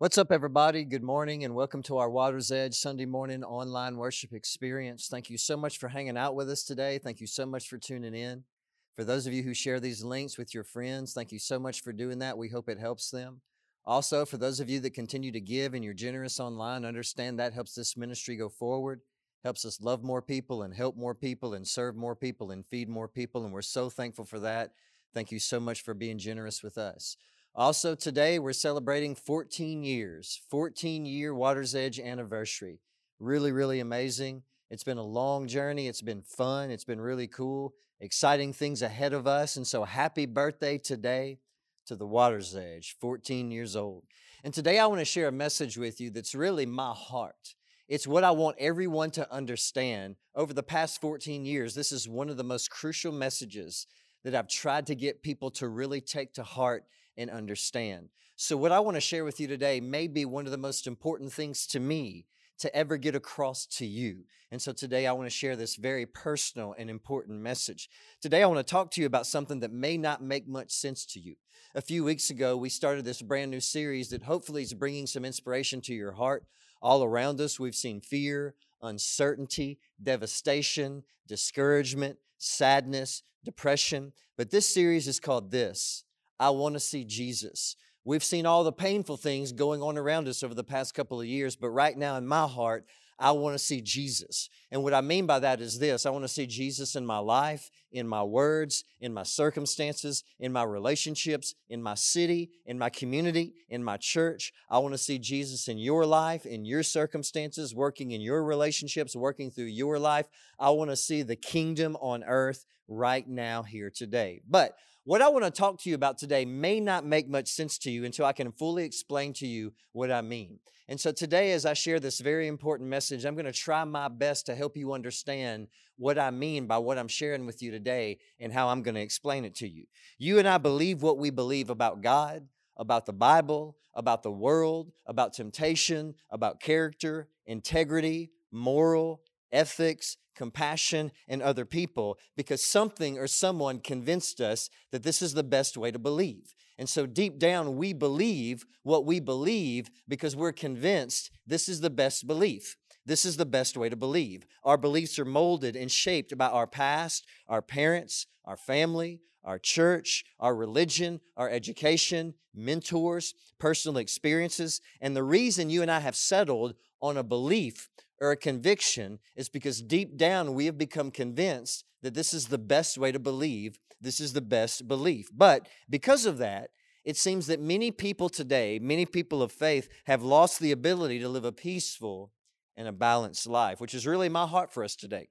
What's up, everybody? Good morning, and welcome to our Water's Edge Sunday morning online worship experience. Thank you so much for hanging out with us today. Thank you so much for tuning in. For those of you who share these links with your friends, thank you so much for doing that. We hope it helps them. Also, for those of you that continue to give and you're generous online, understand that helps this ministry go forward, helps us love more people and help more people and serve more people and feed more people. And we're so thankful for that. Thank you so much for being generous with us. Also, today we're celebrating 14 years, 14 year Water's Edge anniversary. Really, really amazing. It's been a long journey. It's been fun. It's been really cool. Exciting things ahead of us. And so, happy birthday today to the Water's Edge, 14 years old. And today I want to share a message with you that's really my heart. It's what I want everyone to understand. Over the past 14 years, this is one of the most crucial messages that I've tried to get people to really take to heart and understand. So, what I want to share with you today may be one of the most important things to me to ever get across to you. And so today I want to share this very personal and important message. Today I want to talk to you about something that may not make much sense to you. A few weeks ago, we started this brand new series that hopefully is bringing some inspiration to your heart. All around us, we've seen fear, uncertainty, devastation, discouragement, sadness, depression. But this series is called This I want to see Jesus. We've seen all the painful things going on around us over the past couple of years, but right now in my heart, I want to see Jesus. And what I mean by that is this I want to see Jesus in my life, in my words, in my circumstances, in my relationships, in my city, in my community, in my church. I want to see Jesus in your life, in your circumstances, working in your relationships, working through your life. I want to see the kingdom on earth right now, here today. But what I want to talk to you about today may not make much sense to you until I can fully explain to you what I mean. And so today, as I share this very important message, I'm going to try my best to help you understand what I mean by what I'm sharing with you today and how I'm going to explain it to you. You and I believe what we believe about God, about the Bible, about the world, about temptation, about character, integrity, moral, ethics, compassion, and other people because something or someone convinced us that this is the best way to believe. And so deep down, we believe what we believe because we're convinced this is the best belief. This is the best way to believe. Our beliefs are molded and shaped by our past, our parents, our family, our church, our religion, our education, mentors, personal experiences. And the reason you and I have settled on a belief or a conviction is because deep down we have become convinced that this is the best way to believe, this is the best belief. But because of that, it seems that many people today, many people of faith, have lost the ability to live a peaceful and a balanced life, which is really my heart for us today.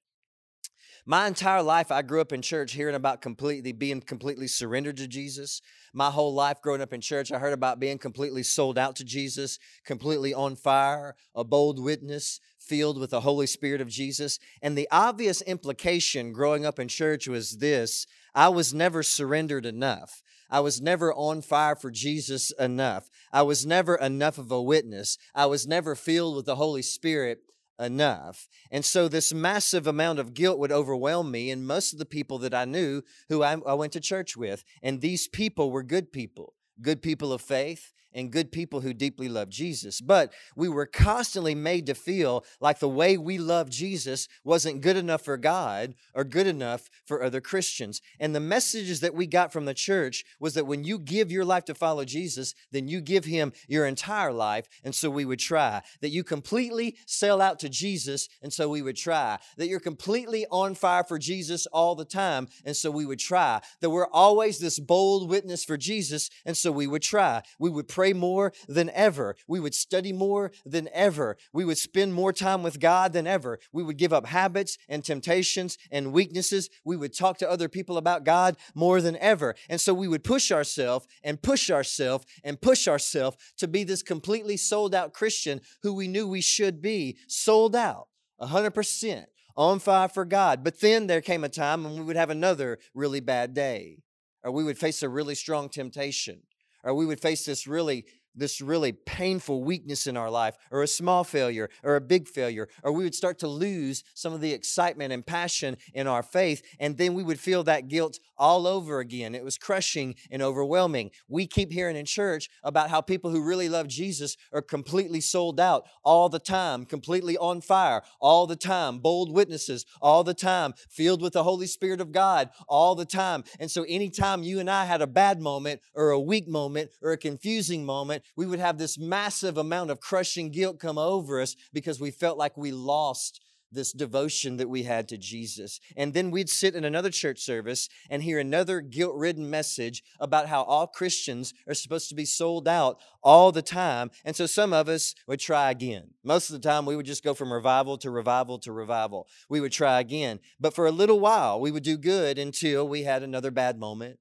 My entire life, I grew up in church hearing about completely being completely surrendered to Jesus. My whole life growing up in church, I heard about being completely sold out to Jesus, completely on fire, a bold witness, filled with the Holy Spirit of Jesus. And the obvious implication growing up in church was this I was never surrendered enough. I was never on fire for Jesus enough. I was never enough of a witness. I was never filled with the Holy Spirit enough. And so this massive amount of guilt would overwhelm me and most of the people that I knew who I, I, went to church with. And these people were good people, good people of faith, and good people who deeply love Jesus. But we were constantly made to feel like the way we love Jesus wasn't good enough for God or good enough for other Christians. And the messages that we got from the church was that when you give your life to follow Jesus, then you give him your entire life. And so we would try. That you completely sell out to Jesus. And so we would try. That you're completely on fire for Jesus all the time. And so we would try. That we're always this bold witness for Jesus. And so we would try. We would pray more than ever. We would study more than ever. We would spend more time with God than ever. We would give up habits and temptations and weaknesses. We would talk to other people about God more than ever. And so we would push ourselves and push ourselves and push ourselves to be this completely sold out Christian who we knew we should be sold out 100% on fire for God. But then there came a time when we would have another really bad day, or we would face a really strong temptation, or we would face this really this really painful weakness in our life, or a small failure, or a big failure, or we would start to lose some of the excitement and passion in our faith, and then we would feel that guilt all over again. It was crushing and overwhelming. We keep hearing in church about how people who really love Jesus are completely sold out all the time, completely on fire all the time, bold witnesses all the time, filled with the Holy Spirit of God all the time. And so, anytime you and I had a bad moment, or a weak moment, or a confusing moment, we would have this massive amount of crushing guilt come over us because we felt like we lost this devotion that we had to Jesus. And then we'd sit in another church service and hear another guilt ridden message about how all Christians are supposed to be sold out all the time. And so some of us would try again. Most of the time, we would just go from revival to revival to revival. We would try again. But for a little while, we would do good until we had another bad moment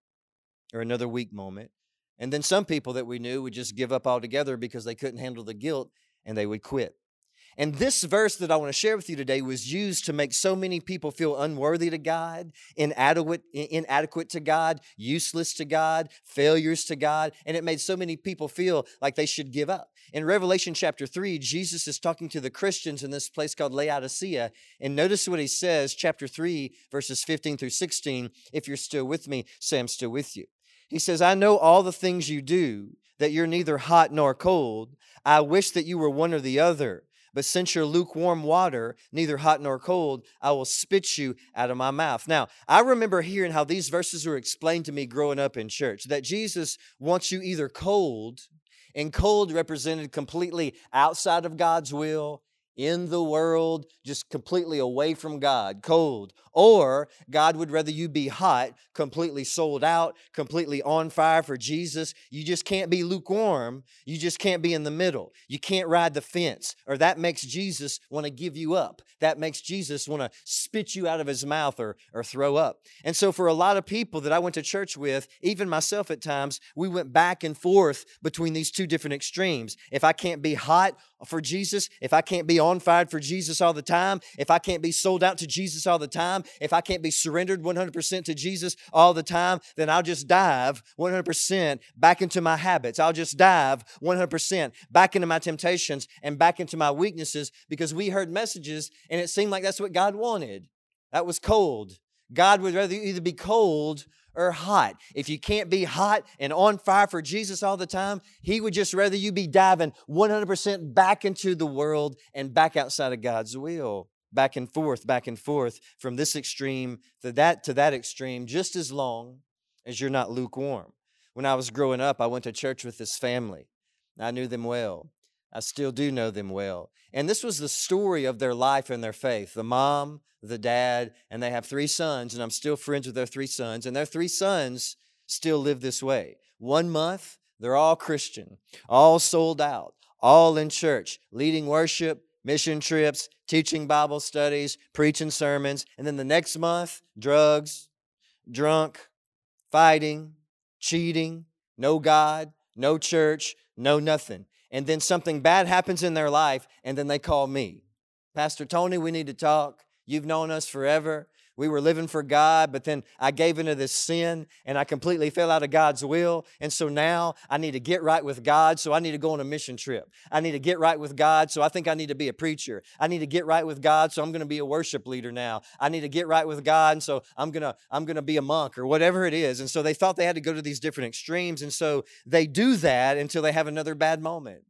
or another weak moment. And then some people that we knew would just give up altogether because they couldn't handle the guilt and they would quit. And this verse that I want to share with you today was used to make so many people feel unworthy to God, inadequate, inadequate to God, useless to God, failures to God, and it made so many people feel like they should give up. In Revelation chapter 3, Jesus is talking to the Christians in this place called Laodicea, and notice what he says, chapter 3, verses 15 through 16. If you're still with me, say, I'm still with you. He says, I know all the things you do, that you're neither hot nor cold. I wish that you were one or the other. But since you're lukewarm water, neither hot nor cold, I will spit you out of my mouth. Now, I remember hearing how these verses were explained to me growing up in church that Jesus wants you either cold, and cold represented completely outside of God's will, in the world, just completely away from God, cold. Or God would rather you be hot, completely sold out, completely on fire for Jesus. You just can't be lukewarm. You just can't be in the middle. You can't ride the fence, or that makes Jesus want to give you up. That makes Jesus want to spit you out of his mouth or, or throw up. And so, for a lot of people that I went to church with, even myself at times, we went back and forth between these two different extremes. If I can't be hot for Jesus, if I can't be on fire for Jesus all the time, if I can't be sold out to Jesus all the time, if I can't be surrendered 100% to Jesus all the time, then I'll just dive 100% back into my habits. I'll just dive 100% back into my temptations and back into my weaknesses because we heard messages and it seemed like that's what God wanted. That was cold. God would rather you either be cold or hot. If you can't be hot and on fire for Jesus all the time, He would just rather you be diving 100% back into the world and back outside of God's will. Back and forth, back and forth from this extreme to that to that extreme, just as long as you're not lukewarm. When I was growing up, I went to church with this family. I knew them well. I still do know them well. And this was the story of their life and their faith the mom, the dad, and they have three sons, and I'm still friends with their three sons. And their three sons still live this way. One month, they're all Christian, all sold out, all in church, leading worship, mission trips, teaching Bible studies, preaching sermons. And then the next month, drugs, drunk, fighting, cheating, no God, no church, no nothing and then something bad happens in their life, and then they call me. Pastor Tony, we need to talk. You've known us forever. We were living for God, but then I gave into this sin and I completely fell out of God's will. And so now I need to get right with God. So I need to go on a mission trip. I need to get right with God. So I think I need to be a preacher. I need to get right with God. So I'm going to be a worship leader now. I need to get right with God. And so I'm going to, I'm going to be a monk or whatever it is. And so they thought they had to go to these different extremes. And so they do that until they have another bad moment,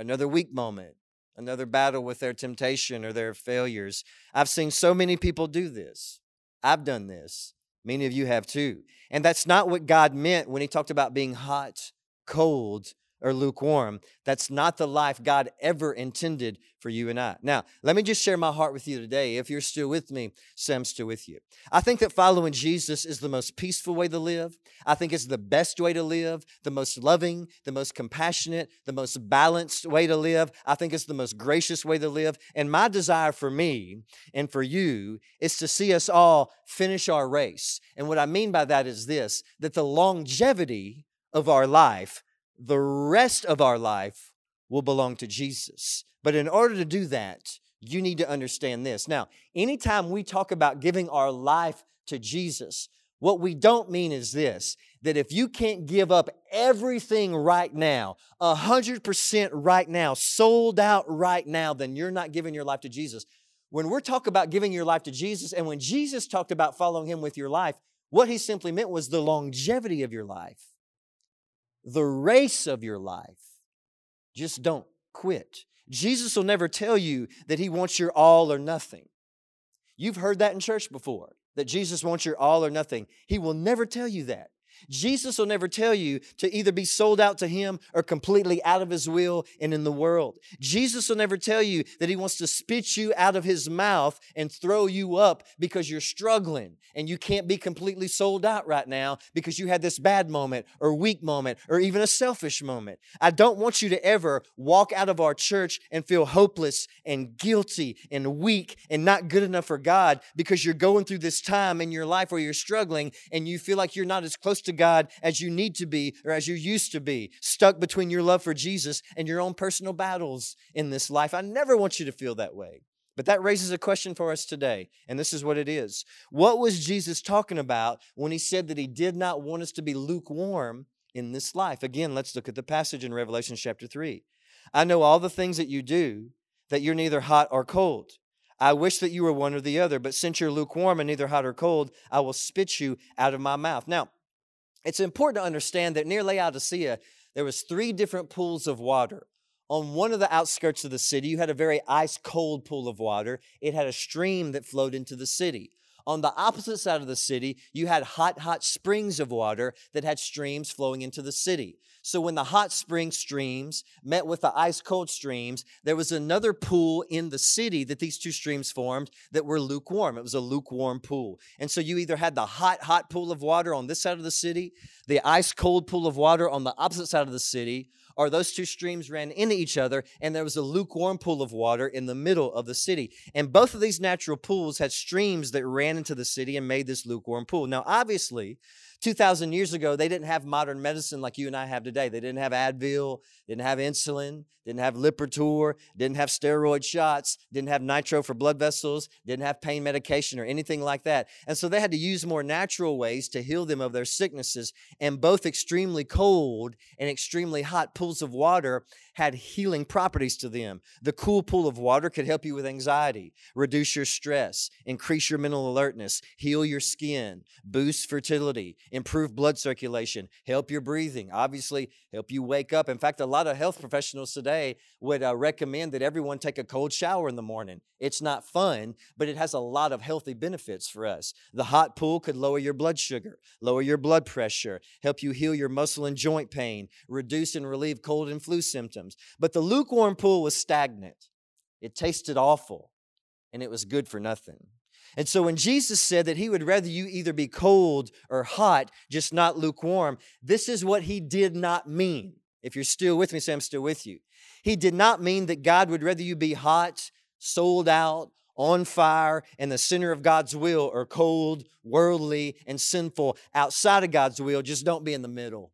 another weak moment another battle with their temptation or their failures. I've seen so many people do this. I've done this. Many of you have too. And that's not what God meant when He talked about being hot, cold, or lukewarm. That's not the life God ever intended for you and I. Now, let me just share my heart with you today. If you're still with me, Sam's still with you. I think that following Jesus is the most peaceful way to live. I think it's the best way to live, the most loving, the most compassionate, the most balanced way to live. I think it's the most gracious way to live. And my desire for me and for you is to see us all finish our race. And what I mean by that is this that the longevity of our life the rest of our life will belong to Jesus. But in order to do that, you need to understand this. Now, anytime we talk about giving our life to Jesus, what we don't mean is this that if you can't give up everything right now, 100% right now, sold out right now, then you're not giving your life to Jesus. When we're talking about giving your life to Jesus, and when Jesus talked about following Him with your life, what He simply meant was the longevity of your life, the race of your life. Just don't quit. Jesus will never tell you that He wants your all or nothing. You've heard that in church before, that Jesus wants your all or nothing. He will never tell you that. Jesus will never tell you to either be sold out to Him or completely out of His will and in the world. Jesus will never tell you that He wants to spit you out of His mouth and throw you up because you're struggling and you can't be completely sold out right now because you had this bad moment or weak moment or even a selfish moment. I don't want you to ever walk out of our church and feel hopeless and guilty and weak and not good enough for God because you're going through this time in your life where you're struggling and you feel like you're not as close to to God as you need to be or as you used to be, stuck between your love for Jesus and your own personal battles in this life. I never want you to feel that way. But that raises a question for us today, and this is what it is. What was Jesus talking about when he said that he did not want us to be lukewarm in this life? Again, let's look at the passage in Revelation chapter 3. I know all the things that you do, that you're neither hot or cold. I wish that you were one or the other, but since you're lukewarm and neither hot or cold, I will spit you out of my mouth. Now, it's important to understand that near Laodicea, there was three different pools of water. On one of the outskirts of the city, you had a very ice cold pool of water. It had a stream that flowed into the city. On the opposite side of the city, you had hot, hot springs of water that had streams flowing into the city. So when the hot spring streams met with the ice cold streams, there was another pool in the city that these two streams formed that were lukewarm. It was a lukewarm pool. And so you either had the hot, hot pool of water on this side of the city, the ice cold pool of water on the opposite side of the city, or those two streams ran into each other, and there was a lukewarm pool of water in the middle of the city. And both of these natural pools had streams that ran into the city and made this lukewarm pool. Now, obviously, 2,000 years ago, they didn't have modern medicine like you and I have today. They didn't have Advil, didn't have insulin, didn't have Lipitor, didn't have steroid shots, didn't have nitro for blood vessels, didn't have pain medication or anything like that. And so they had to use more natural ways to heal them of their sicknesses. And both extremely cold and extremely hot pools of water had healing properties to them. The cool pool of water could help you with anxiety, reduce your stress, increase your mental alertness, heal your skin, boost fertility, improve blood circulation, help your breathing, obviously, help you wake up. In fact, a lot of health professionals today would uh, recommend that everyone take a cold shower in the morning. It's not fun, but it has a lot of healthy benefits for us. The hot pool could lower your blood sugar, lower your blood pressure, help you heal your muscle and joint pain, reduce and relieve cold and flu symptoms. But the lukewarm pool was stagnant, it tasted awful, and it was good for nothing. And so when Jesus said that he would rather you either be cold or hot, just not lukewarm, this is what he did not mean. If you're still with me, say, I'm still with you. He did not mean that God would rather you be hot, sold out, on fire, in the center of God's will, or cold, worldly, and sinful outside of God's will. Just don't be in the middle.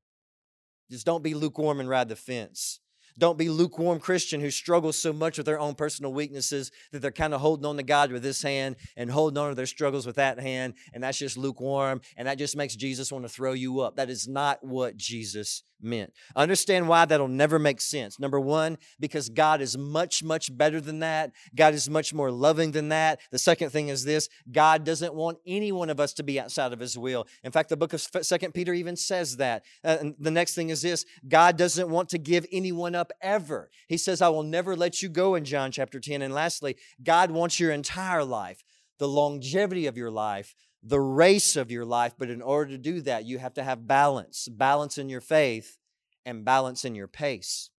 Just don't be lukewarm and ride the fence. Don't be lukewarm Christian who struggles so much with their own personal weaknesses that they're kind of holding on to God with this hand and holding on to their struggles with that hand, and that's just lukewarm, and that just makes Jesus want to throw you up. That is not what Jesus meant. Understand why that'll never make sense. Number one, because God is much, much better than that. God is much more loving than that. The second thing is this God doesn't want any one of us to be outside of His will. In fact, the book of Second Peter even says that. Uh, and the next thing is this God doesn't want to give anyone up ever. He says, I will never let you go in John chapter 10. And lastly, God wants your entire life, the longevity of your life, the race of your life. But in order to do that, you have to have balance balance in your faith and balance in your pace.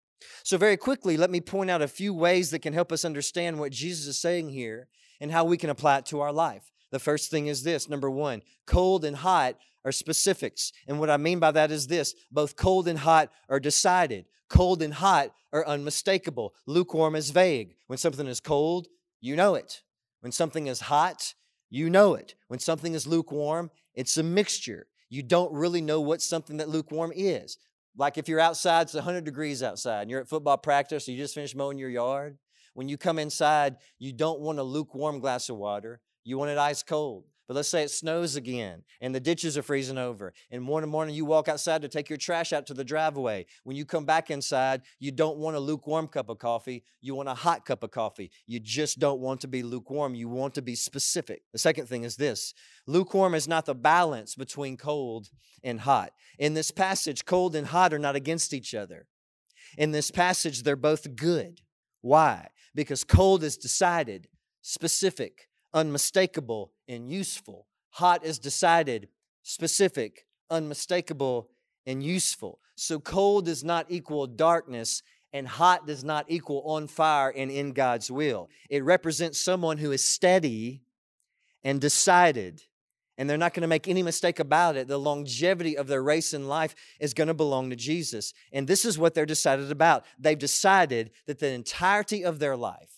So, very quickly, let me point out a few ways that can help us understand what Jesus is saying here and how we can apply it to our life. The first thing is this number one, cold and hot are specifics. And what I mean by that is this both cold and hot are decided, cold and hot are unmistakable. Lukewarm is vague. When something is cold, you know it. When something is hot, you know it. When something is lukewarm, it's a mixture. You don't really know what something that lukewarm is. Like if you're outside, it's 100 degrees outside, and you're at football practice, or you just finished mowing your yard. When you come inside, you don't want a lukewarm glass of water. You want it ice cold. But let's say it snows again and the ditches are freezing over. And one morning you walk outside to take your trash out to the driveway. When you come back inside, you don't want a lukewarm cup of coffee. You want a hot cup of coffee. You just don't want to be lukewarm. You want to be specific. The second thing is this lukewarm is not the balance between cold and hot. In this passage, cold and hot are not against each other. In this passage, they're both good. Why? Because cold is decided, specific, unmistakable, and useful. Hot is decided, specific, unmistakable, and useful. So cold does not equal darkness, and hot does not equal on fire and in God's will. It represents someone who is steady and decided, and they're not going to make any mistake about it. The longevity of their race in life is going to belong to Jesus. And this is what they're decided about. They've decided that the entirety of their life,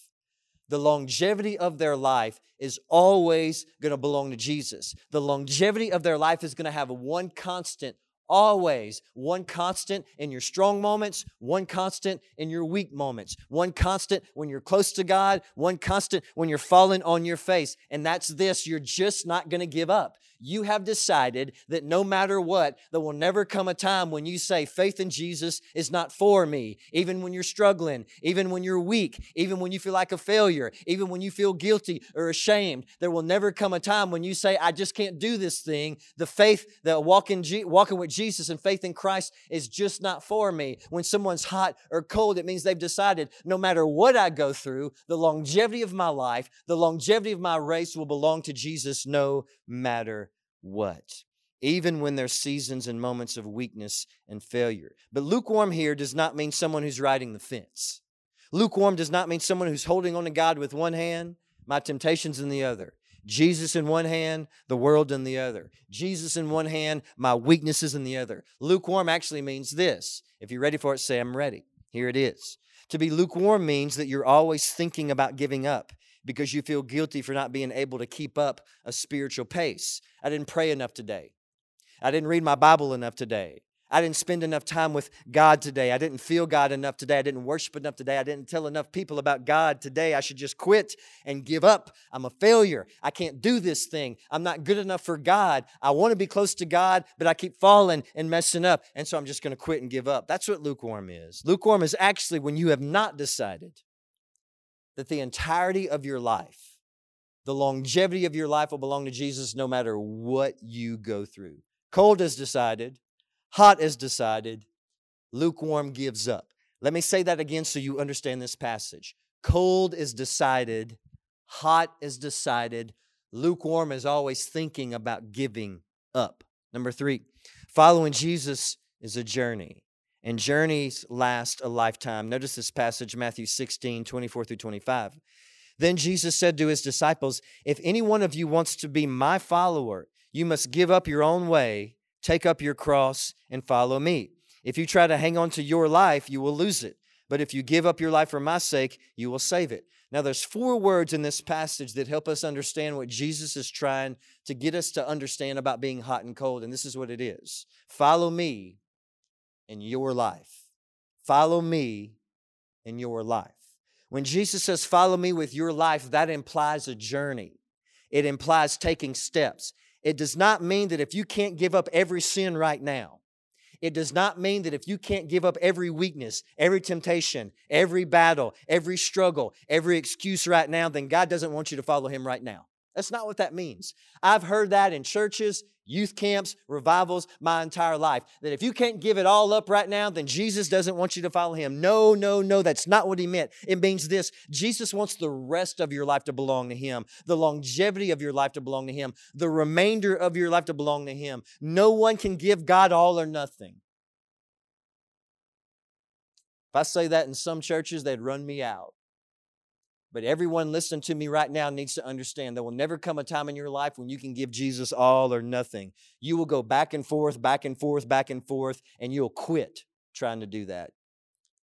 the longevity of their life is always going to belong to Jesus. The longevity of their life is going to have one constant always one constant in your strong moments, one constant in your weak moments, one constant when you're close to God, one constant when you're falling on your face. And that's this you're just not going to give up you have decided that no matter what, there will never come a time when you say faith in Jesus is not for me. Even when you're struggling, even when you're weak, even when you feel like a failure, even when you feel guilty or ashamed, there will never come a time when you say, I just can't do this thing. The faith that walking, walking with Jesus and faith in Christ is just not for me. When someone's hot or cold, it means they've decided no matter what I go through, the longevity of my life, the longevity of my race will belong to Jesus no matter what? Even when there's seasons and moments of weakness and failure. But lukewarm here does not mean someone who's riding the fence. Lukewarm does not mean someone who's holding on to God with one hand, my temptations in the other. Jesus in one hand, the world in the other. Jesus in one hand, my weaknesses in the other. Lukewarm actually means this. If you're ready for it, say, I'm ready. Here it is. To be lukewarm means that you're always thinking about giving up because you feel guilty for not being able to keep up a spiritual pace. I didn't pray enough today. I didn't read my Bible enough today. I didn't spend enough time with God today. I didn't feel God enough today. I didn't worship enough today. I didn't tell enough people about God today. I should just quit and give up. I'm a failure. I can't do this thing. I'm not good enough for God. I want to be close to God, but I keep falling and messing up. And so I'm just going to quit and give up. That's what lukewarm is. Lukewarm is actually when you have not decided that the entirety of your life, the longevity of your life will belong to Jesus no matter what you go through. Cold is decided, hot is decided, lukewarm gives up. Let me say that again so you understand this passage. Cold is decided, hot is decided, lukewarm is always thinking about giving up. Number three, following Jesus is a journey and journeys last a lifetime. Notice this passage, Matthew 16, 24 through 25. Then Jesus said to his disciples, If any one of you wants to be my follower, you must give up your own way, take up your cross, and follow me. If you try to hang on to your life, you will lose it. But if you give up your life for my sake, you will save it. Now, there's four words in this passage that help us understand what Jesus is trying to get us to understand about being hot and cold. And this is what it is Follow me, in your life. Follow me in your life. When Jesus says, Follow me with your life, that implies a journey, it implies taking steps. It does not mean that if you can't give up every sin right now, it does not mean that if you can't give up every weakness, every temptation, every battle, every struggle, every excuse right now, then God doesn't want you to follow Him right now. That's not what that means. I've heard that in churches, youth camps, revivals my entire life. That if you can't give it all up right now, then Jesus doesn't want you to follow him. No, no, no, that's not what he meant. It means this Jesus wants the rest of your life to belong to him, the longevity of your life to belong to him, the remainder of your life to belong to him. No one can give God all or nothing. If I say that in some churches, they'd run me out. But everyone listening to me right now needs to understand there will never come a time in your life when you can give Jesus all or nothing. You will go back and forth, back and forth, back and forth, and you'll quit trying to do that.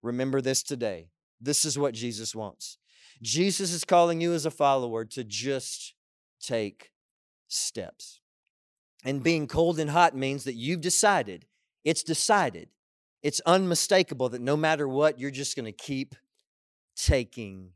Remember this today. This is what Jesus wants. Jesus is calling you as a follower to just take steps. And being cold and hot means that you've decided, it's decided, it's unmistakable that no matter what, you're just going to keep taking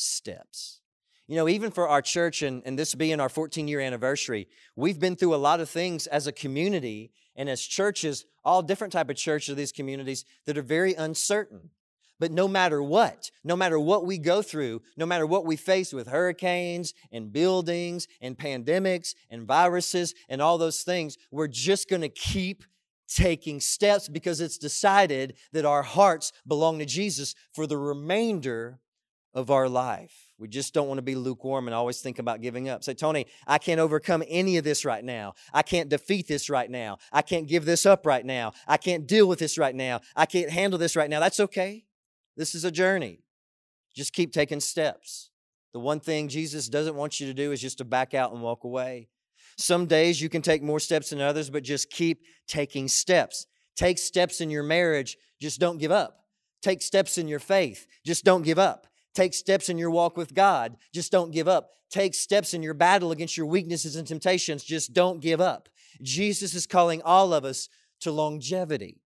steps. You know, even for our church and, and this being our 14 year anniversary, we've been through a lot of things as a community and as churches, all different type of churches, these communities that are very uncertain. But no matter what, no matter what we go through, no matter what we face with hurricanes and buildings and pandemics and viruses and all those things, we're just going to keep taking steps because it's decided that our hearts belong to Jesus for the remainder of our life. We just don't want to be lukewarm and always think about giving up. Say, Tony, I can't overcome any of this right now. I can't defeat this right now. I can't give this up right now. I can't deal with this right now. I can't handle this right now. That's okay. This is a journey. Just keep taking steps. The one thing Jesus doesn't want you to do is just to back out and walk away. Some days you can take more steps than others, but just keep taking steps. Take steps in your marriage, just don't give up. Take steps in your faith, just don't give up. Take steps in your walk with God. Just don't give up. Take steps in your battle against your weaknesses and temptations. Just don't give up. Jesus is calling all of us to longevity.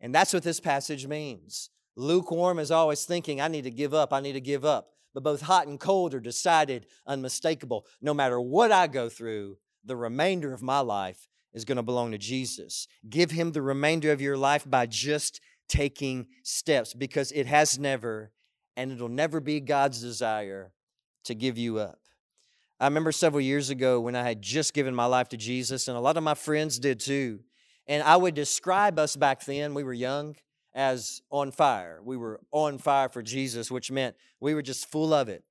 And that's what this passage means. Lukewarm is always thinking, I need to give up, I need to give up. But both hot and cold are decided, unmistakable. No matter what I go through, the remainder of my life is going to belong to Jesus. Give Him the remainder of your life by just taking steps because it has never and it'll never be God's desire to give you up. I remember several years ago when I had just given my life to Jesus, and a lot of my friends did too. And I would describe us back then, we were young, as on fire. We were on fire for Jesus, which meant we were just full of it.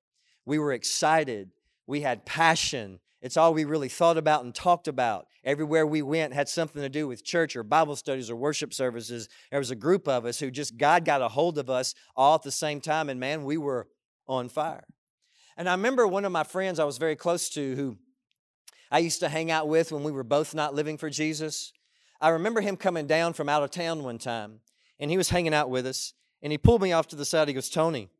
We were excited. We had passion. It's all we really thought about and talked about. Everywhere we went had something to do with church or Bible studies or worship services. There was a group of us who just, God got a hold of us all at the same time, and man, we were on fire. And I remember one of my friends I was very close to who I used to hang out with when we were both not living for Jesus. I remember him coming down from out of town one time, and he was hanging out with us, and he pulled me off to the side. He goes, Tony,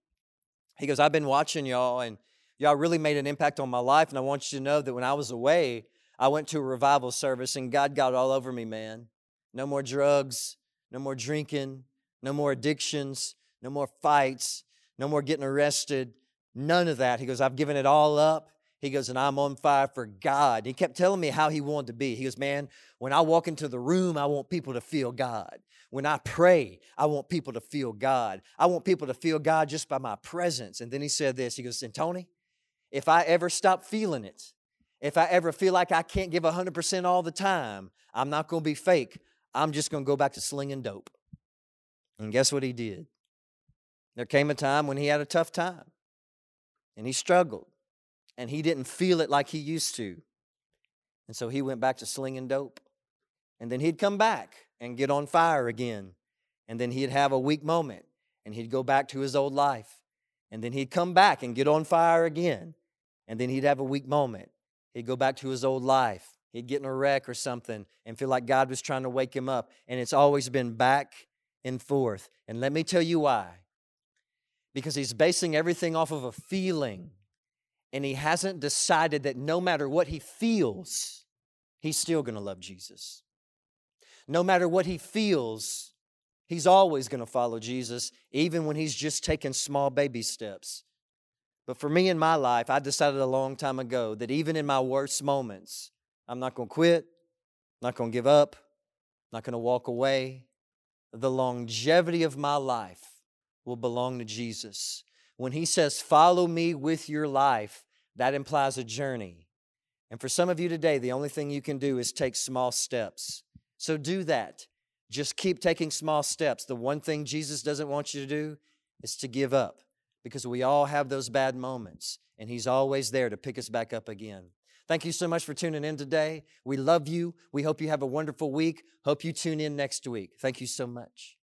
he goes, I've been watching y'all, and y'all really made an impact on my life. And I want you to know that when I was away, I went to a revival service and God got all over me, man. No more drugs, no more drinking, no more addictions, no more fights, no more getting arrested, none of that. He goes, I've given it all up. He goes, and I'm on fire for God. He kept telling me how he wanted to be. He goes, man, when I walk into the room, I want people to feel God. When I pray, I want people to feel God. I want people to feel God just by my presence. And then he said this. He goes, and Tony, if I ever stop feeling it, if I ever feel like I can't give 100% all the time, I'm not going to be fake. I'm just going to go back to slinging dope. And guess what he did? There came a time when he had a tough time and he struggled and he didn't feel it like he used to. And so he went back to slinging dope. And then he'd come back and get on fire again. And then he'd have a weak moment and he'd go back to his old life. And then he'd come back and get on fire again and then he'd have a weak moment. He'd go back to his old life. He'd get in a wreck or something and feel like God was trying to wake him up. And it's always been back and forth. And let me tell you why. Because he's basing everything off of a feeling. And he hasn't decided that no matter what he feels, he's still going to love Jesus. No matter what he feels, he's always going to follow Jesus, even when he's just taking small baby steps. But for me in my life, I decided a long time ago that even in my worst moments, I'm not going to quit, not going to give up, not going to walk away. The longevity of my life will belong to Jesus. When he says, Follow me with your life, that implies a journey. And for some of you today, the only thing you can do is take small steps. So do that. Just keep taking small steps. The one thing Jesus doesn't want you to do is to give up because we all have those bad moments, and He's always there to pick us back up again. Thank you so much for tuning in today. We love you. We hope you have a wonderful week. Hope you tune in next week. Thank you so much.